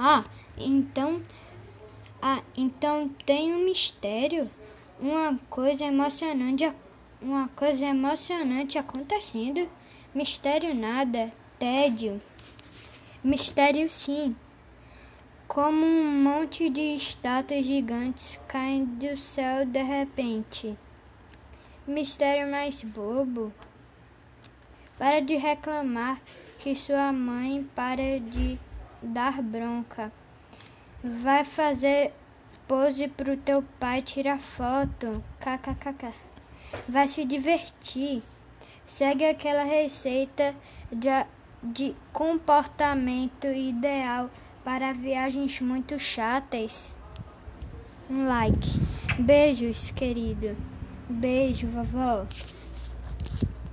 Ah, então. Ah, então tem um mistério. Uma coisa emocionante. Uma coisa emocionante acontecendo. Mistério nada. Tédio. Mistério sim. Como um monte de estátuas gigantes caem do céu de repente. Mistério mais bobo. Para de reclamar que sua mãe para de dar bronca. Vai fazer pose pro teu pai tirar foto. KKKK. Vai se divertir. Segue aquela receita de, de comportamento ideal para viagens muito chatas. Um like. Beijos, querido. Beijo, vovó.